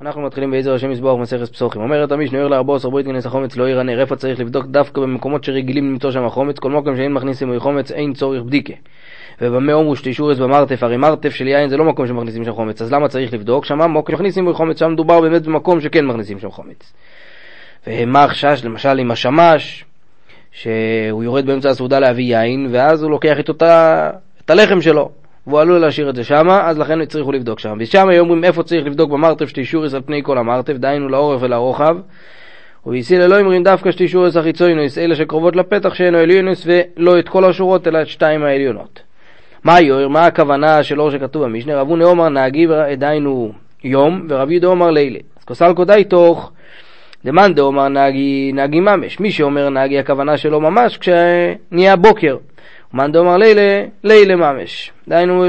אנחנו מתחילים בעזר השם יסבורך מסכת פסוחים. אומרת המשנה, ער לארבעו עשר ברית כנס החומץ לא ירנר. איפה צריך לבדוק דווקא במקומות שרגילים למצוא שם החומץ? כל מקום שאין מכניסים בו חומץ אין צורך בדיקה. ובמה אומרו שתישורס במרתף, הרי מרתף של יין זה לא מקום שמכניסים שם חומץ, אז למה צריך לבדוק? שם מקום שמכניסים בו חומץ, שם מדובר באמת במקום שכן מכניסים שם חומץ. ומה החשש, למשל עם השמש, שהוא יורד באמצע הסעודה להביא יין, ואז הוא לוקח איתו את הלחם שלו. והוא עלול להשאיר את זה שמה, אז לכן הצליחו לבדוק שם. ושם היו אומרים איפה צריך לבדוק במרתף שתישוריס על פני כל המרתף, דהיינו לאורך ולרוחב. והסיל אלוהים רים דווקא שתישוריס החיצונוס, אלה שקרובות לפתח שאינו עליונוס, ולא את כל השורות אלא את שתיים העליונות. מה יויר, מה הכוונה של אור שכתוב במשנה? רבו נאמר נהגי, דהיינו יום, ורב יהודה אומר לילה. אז כוסל קודאי תוך דמאן דאמר נהגי, נהגי ממש. מי שאומר נהגי הכוונה שלו ממש כשנהיה בוקר. מאן דאמר לילה, לילה ממש. דהיינו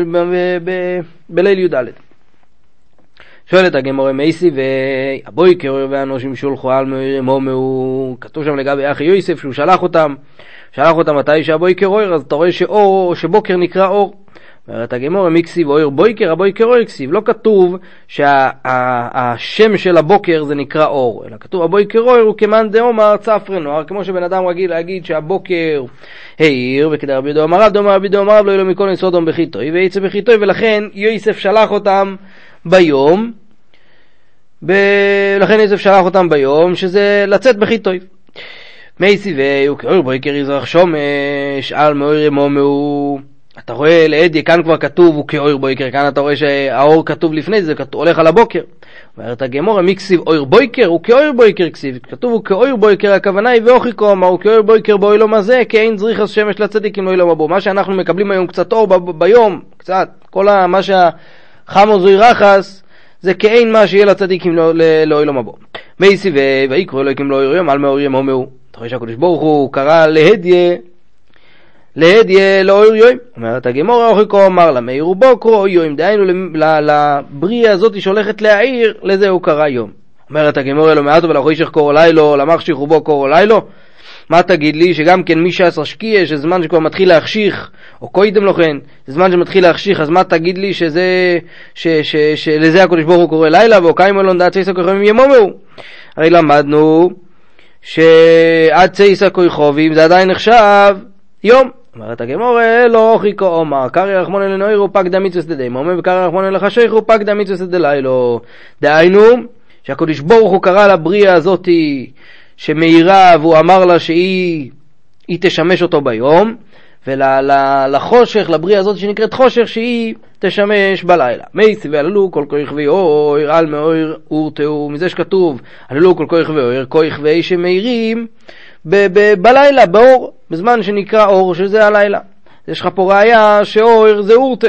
בליל י"ד. שואלת הגמורה מייסי והבויקר והאנושים שולחו על מומהו, כתוב שם לגבי אחי יוסף שהוא שלח אותם, שלח אותם מתי שהבויקר אויר, אז אתה רואה שאור, שבוקר נקרא אור. אומרת הגמורה מי כסיב אויר בויקר, הבויקר אויר כסיב. לא כתוב שהשם של הבוקר זה נקרא אור, אלא כתוב הבויקר אויר הוא כמאן דאמר צפרי נוער, כמו שבן אדם רגיל להגיד שהבוקר העיר, וכדי רבי דו אמר רב, דאמר רבי דו אמר רב, לא יהיה לו מכל סודום בחיתוי, ויצא בחיתוי, ולכן יוסף שלח אותם ביום, ולכן יוסף שלח אותם ביום, שזה לצאת בחיתוי. מי סיבי, וכאור בויקר יזרח שומש, על מאור מומהו. אתה רואה לעדי, כאן כבר כתוב הוא כאור בויקר, כאן אתה רואה שהאור כתוב לפני זה, כתוב, הולך על הבוקר. אומרת הגמורה, מי כסיב אויר בויקר? הוא כאויר בויקר כסיב. כתוב הוא כאויר בויקר, הכוונה היא ואוכיקו, אמר הוא כאויר בויקר באוילום הזה, כי אין זריחס שמש לצדיקים לאוילום הבו. מה שאנחנו מקבלים היום קצת אור ביום, קצת, כל ה, מה שהחמו זוי רחס, זה כאין מה שיהיה לצדיקים לאוילום הבו. מי סיבי, ויקרא אלוהיקים לאויר יום, על מאור יום הומהו. אתה רואה שהקדוש ברוך הוא קרא להדיה להדיה לאויר יום. אומרת הגמורה, אוכיקו אמר לה, מאיר ובוקרו אוי יום, דהיינו לבריאה הזאת שהולכת להעיר, לזה הוא קרא יום. אומרת הגמורה, לא מעטו ולאחוי שך קורו לילו, למחשיך רובו קורו לילו. מה תגיד לי, שגם כן מי שעשר שקיע, שזמן שכבר מתחיל להחשיך, או קוידם לכן, זמן שמתחיל להחשיך, אז מה תגיד לי שזה, ש, ש, ש, שלזה הקדוש ברוך הוא קורא לילה, ואוקיים אלון דעת צייסה כוכבים ימומהו. הרי למדנו שעד צייסה כוכבים זה עדיין נחשב יום. אומרת הגמורה, לא חיכו אומר, קרעי רחמון אל נוירו פג דמיצוס דדימו, אומר וקרעי רחמון אל חשיכו פג דמיצוס דלילו. דהיינו, שהקדוש ברוך הוא קרא לבריאה הזאתי שמאירה והוא אמר לה שהיא תשמש אותו ביום, ולחושך, לבריאה הזאת שנקראת חושך, שהיא תשמש בלילה. מייסי ועללו כל כוח ואויר, על מאויר אורתהו, מזה שכתוב, עללו כל כוח ואויר, כוח ואי שמאירים בלילה, באור, בזמן שנקרא אור, שזה הלילה. יש לך פה ראייה שאור זה אורתה.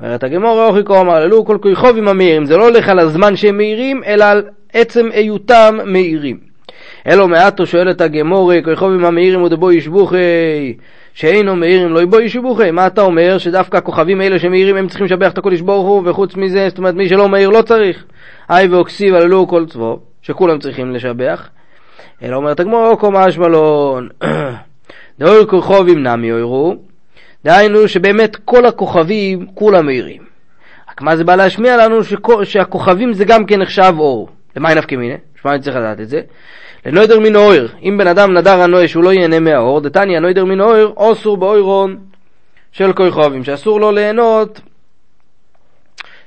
אומרת הגמור, אוכי אמר, ללו כל כוכבים המאירים, זה לא הולך על הזמן שהם מאירים, אלא על עצם היותם מאירים. אלו מעטו שואלת הגמור, כוכבים המאירים ודבו ישבוכי, שאינו מאירים לא יבוא ישבוכי. מה אתה אומר? שדווקא הכוכבים האלה שמאירים הם צריכים לשבח את הקודש ברוך הוא, וחוץ מזה, זאת אומרת מי שלא מאיר לא צריך. היי ואוקסיב עללו כל צבו, שכולם צריכים לשבח. אלא אומרת הגמור, אוקו משמלון. דאור כוכבים נמי אוירו. דהיינו שבאמת כל הכוכבים כולם מאירים. רק מה זה בא להשמיע לנו שהכוכבים זה גם כן נחשב אור. למה אין נפקא מיניה? בשביל אני צריך לדעת את זה? לנוידר מן האויר. אם בן אדם נדר הנוי שהוא לא ייהנה מהאור, דתניא נוידר מן האויר, אוסור באוירון של כוכבים, שאסור לו ליהנות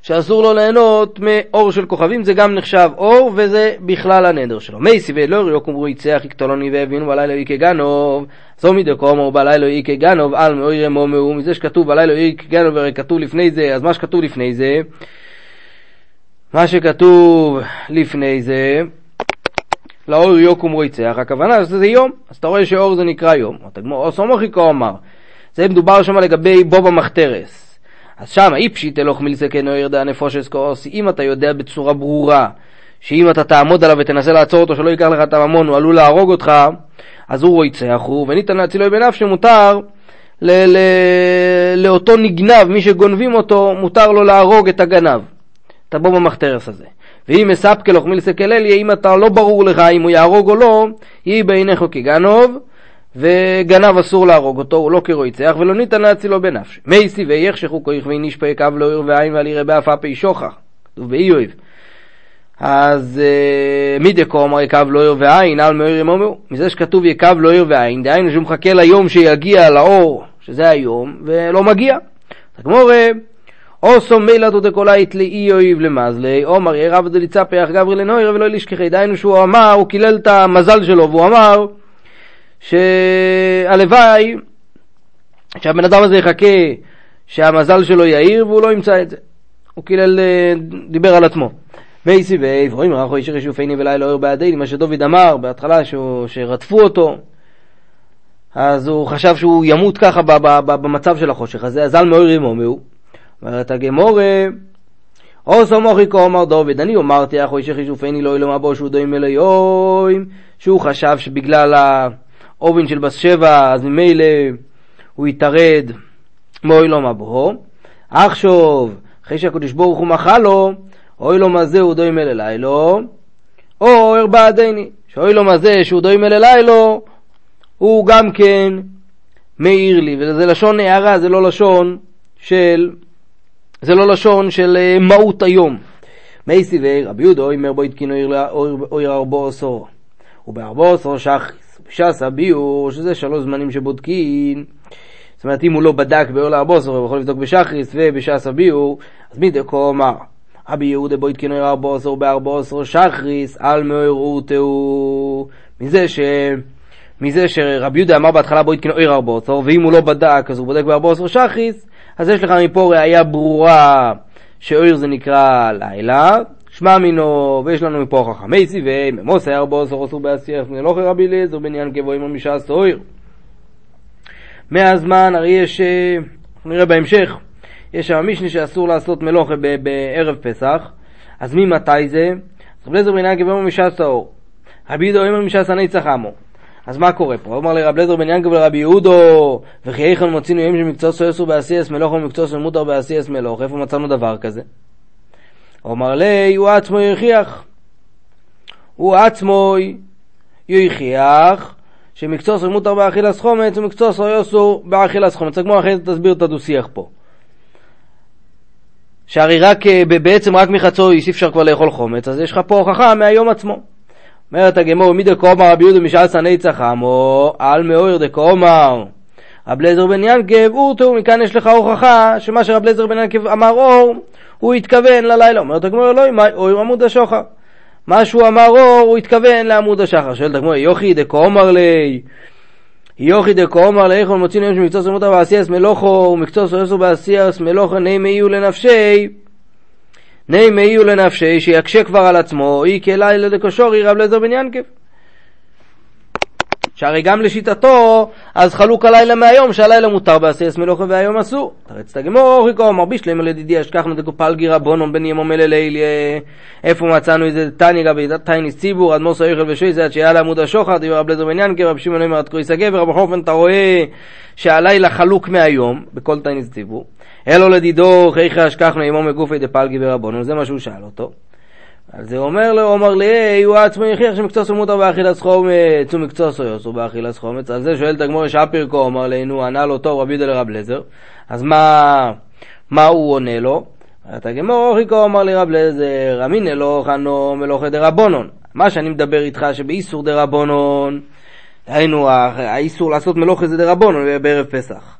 שאסור לו ליהנות מאור של כוכבים, זה גם נחשב אור, וזה בכלל הנדר שלו. מייסי ואלורי יקום יצח יקטולוני והבינו בלילה איקה גנוב, זו מדקומו בלילה איקה גנוב, על מאוירי מומהו, מזה שכתוב בלילה איקה גנוב, הרי כתוב לפני זה, אז מה שכתוב לפני זה, מה שכתוב לפני זה, לאור יוקום רויצח, הכוונה שזה יום, אז אתה רואה שאור זה נקרא יום. או סומוכיקו אמר, זה מדובר שם לגבי בוב המחתרס. אז שם אי פשיט אלוך מילסקנו ירדה נפושס כעוס, אם אתה יודע בצורה ברורה שאם אתה תעמוד עליו ותנסה לעצור אותו שלא ייקח לך את הממון, הוא עלול להרוג אותך, אז הוא רויצח הוא, וניתן להצילו בנפשי מותר ל- ל- לאותו נגנב, מי שגונבים אותו, מותר לו להרוג את הגנב, את הבום המחתרס הזה. ואם מספקה לך מילסקלליה, אם אתה לא ברור לך אם הוא יהרוג או לא, יהי בעיניך כגנוב, וגנב אסור להרוג אותו, הוא לא כרויצח, ולא ניתן להצילו בנפשי. מייסי ויחשכו כויך ואיניש פייק אב לא עיר ועין ועל יראה באף אפי שוכח. כתוב באיוב. אז uh, מי דקאמר יקב לא עיר ועין, על מאיר ימומו. מזה שכתוב יקב לא עיר ועין, דהיינו שהוא מחכה ליום שיגיע לאור, שזה היום, ולא מגיע. הגמור אוסו מילא דקולאית לאי אויב למזלי, עומר ירב דליצה פח גברי לנויר ולא לשכחי. דהיינו שהוא אמר, הוא קילל את המזל שלו, והוא אמר שהלוואי שהבן אדם הזה יחכה שהמזל שלו יאיר והוא לא ימצא את זה. הוא קילל, אה, דיבר על עצמו. וייסי ואיב, רואים רחו אישר ישופני ולילה אויר בעדי, מה שדוד אמר בהתחלה שהוא, שרדפו אותו, אז הוא חשב שהוא ימות ככה במצב של החושך הזה, אז אל מאויר עמו מהו. אומרת הגמורה, עושו מוחי כה אמר דוד, אני אמרתי אחו אישר ישופני לא ילום אבו שהוא דוים אליום, שהוא חשב שבגלל האובן של בס שבע, אז ממילא הוא יתרד מאוי לו מבו. עכשיו, אחרי שהקדוש ברוך הוא מחה לו, אוי לו מה זה הוא דוים אל אלילו, או ארבע דייני, שאוי לו מה זה שהוא דוים אל אלילו, הוא גם כן מעיר לי, וזה לשון הערה, זה לא לשון של, זה לא לשון של אה, מהות היום. מי סיבי רבי יהודה אומר בו התקין אויר ארבו עשור, ובארבו עשור שחריס, בשעשה ביור, שזה שלוש זמנים שבודקין. זאת אומרת, אם הוא לא בדק לארבו עשור, הוא יכול לבדוק בשחריס ובשעשה ביור, אז מי דקו אמר, רבי יהודה בו התקין אויר ארבו עשור בארבו עשור שחריס, על מאויר ורתהו. מזה ש... מזה שרבי יהודה אמר בהתחלה בו התקין אויר ארבו עשור, ואם הוא לא בדק אז הוא בודק בארבו עשור שחריס, אז יש לך מפה ראייה ברורה שאויר זה נקרא לילה, שמע מינו, ויש לנו מפה הוכחה מייסי וממוסי ארבו עשור אסור בעשייה, מלוכי רבי אליעזר בניין כבו עם עמישה אויר. מהזמן, הרי יש, אה, נראה בהמשך, יש שם מישנה שאסור לעשות מלוכה בערב פסח, אז ממתי זה? אז רבי אליעזר בניין כבו עם עמישה אור. רבי יהודה אומר מש"ס הנצח עמו. אז מה קורה פה? אמר לרב לזר בן ינקב לרבי יהודו, וכי איכן מוצאינו ימים שמקצוע סויסו בעשייס מלוך ומקצוע של מותר בעשייס מלוך, איפה מצאנו דבר כזה? הוא אמר לי, הוא עצמו יוכיח. הוא עצמו יוכיח שמקצוע של מותר באכילס חומץ ומקצוע סויסו באכילס חומץ. הגמור אחרי זה תסביר את הדו-שיח פה. שהרי רק, אה, בעצם רק מחצוי אי אפשר כבר לאכול חומץ, אז יש לך פה הוכחה מהיום עצמו. אומרת הגמור, מי דקאמר רבי יהודה משעת שנאי צחמו, על מאויר דקאמר. רב לזר בן ינקב, אורתו, מכאן יש לך הוכחה שמה שרב לזר בן ינקב אמר אור, הוא התכוון ללילה. אומרת הגמור, לא, אור עמוד השוחר. מה שהוא אמר אור, הוא התכוון לעמוד השחר. שואלת הגמור, יוכי דקאמר לי, יוכי דקאמר לי, איך הוא מוציא נאום שמקצוע סמותה בעשייס מלוכו, ומקצוע סמותה בעשייס מלוכו נעמי יהיו לנפשי. נעמי יהיו לנפשי שיקשה כבר על עצמו, אי כלילה דקשורי רב לזר בן ינקב. שהרי גם לשיטתו, אז חלוק הלילה מהיום, שהלילה מותר בעשייס מלוכה והיום אסור. תרץ הגמור, אוריקו, אמר בישלם לדידי אשכחנו דקופלגי רבונום בן ימו מלליליה. איפה מצאנו איזה תני גבי תייניס ציבור, אדמו"ר סויכל ושויזה, עד שהיה לעמוד השוחד, דיבר רב לזר בן ינקב, רב שמעון אומר עד קרויס הגבר, רב חופן, אתה רואה שהלילה חלוק מהיום, בכל תייניס ציבור. אלו לדידו, חייכי אשכחנו עמו מגופי דפלגי ורבונום, זה מה שהוא שאל אותו. אז זה אומר לו, אומר לי, הוא עצמו יכריח שמקצוע סמותה באכילת חומץ, סויוס, הוא באכילת חומץ. על זה שואל את הגמור שפירקו, אמר לנו, ענה לו טוב רבי דל רב לזר. אז מה, מה הוא עונה לו? את הגמור אוכיקו אמר לי רב לזר, אמינא לא חנו מלוכה דרבונון. מה שאני מדבר איתך שבאיסור דרבונון, היינו, האיסור לעשות מלוכה זה דרבונון בערב פסח.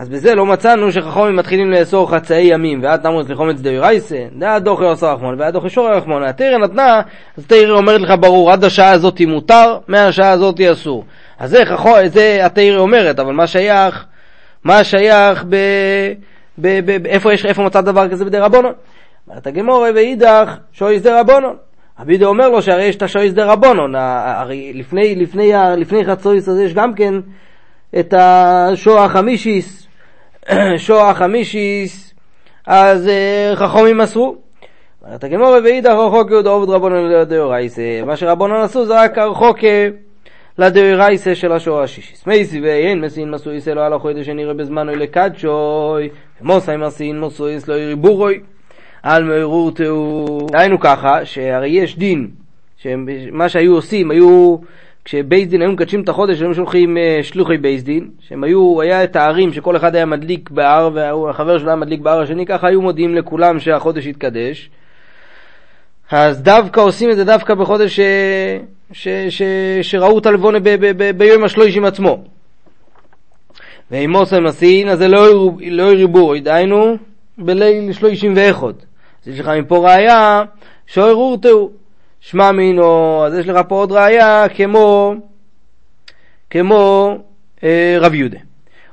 אז בזה לא מצאנו שחכמים מתחילים לאסור חצאי ימים, ועד תמרוץ לחומץ דאורייסה, דעת דוכי עושה רחמון, ועד דוכי שור רחמון. התרא נתנה, אז תרא אומרת לך ברור, עד השעה הזאת מותר, מהשעה הזאת אסור. אז זה, זה התרא אומרת, אבל מה שייך, מה שייך ב... ב, ב, ב איפה, יש, איפה מצא דבר כזה בדי רבונון? אומרת הגמורה ואידך שויס דה רבונון. אבידו אומר לו שהרי יש את השויס רבונון, הרי לפני, לפני, לפני חצויס הזה יש גם כן את השוע החמישיס, שוע חמישיס, אז אה, חכמים אסרו. אומרת הגמור ואידך רחוק יהודה עובד רבונן לדאורייסה. מה שרבונן עשו זה רק הרחוק לדאורייסה של השוע השישיס. מייסי ואין מסין מסויס אלו על החודש שנראה בזמנו לקדשוי, ומוסי מסין מסויס לא יריבורוי. על מהירותו. היינו ככה, שהרי יש דין, שמה שהיו עושים, היו כשבייס דין היו מקדשים את החודש, היו שולחים אה, שלוחי בייס דין, שהם היו, היה את הערים שכל אחד היה מדליק בהר, והחבר שלו היה מדליק בהר השני, ככה היו מודיעים לכולם שהחודש יתקדש. אז דווקא עושים את זה דווקא בחודש ש... ש... ש... שראו את הלבונה ב... ב... ב... ביום השלושים עצמו. עושה מסין, אז זה לא, לא ריבו, דהיינו בליל שלושים ואחד. אז יש לך מפה ראייה שאוי רורתהו. שמע מינו, אז יש לך פה עוד ראייה כמו, כמו אה, רב יהודה.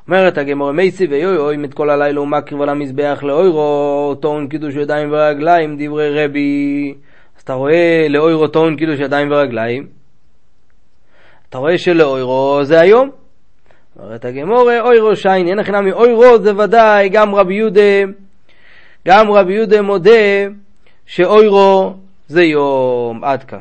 אומרת הגמור מייסי ויוי אוי את כל הלילה הוא מקריב על המזבח לאוירו טעון קידוש ידיים ורגליים דברי רבי. אז אתה רואה לאוירו טעון קידוש ידיים ורגליים. אתה רואה שלאוירו זה היום. אומרת הגמור אוירו שיין אין הכי מאוירו זה ודאי גם רבי יהודה. גם רבי יהודה מודה שאוירו זה יום עד כאן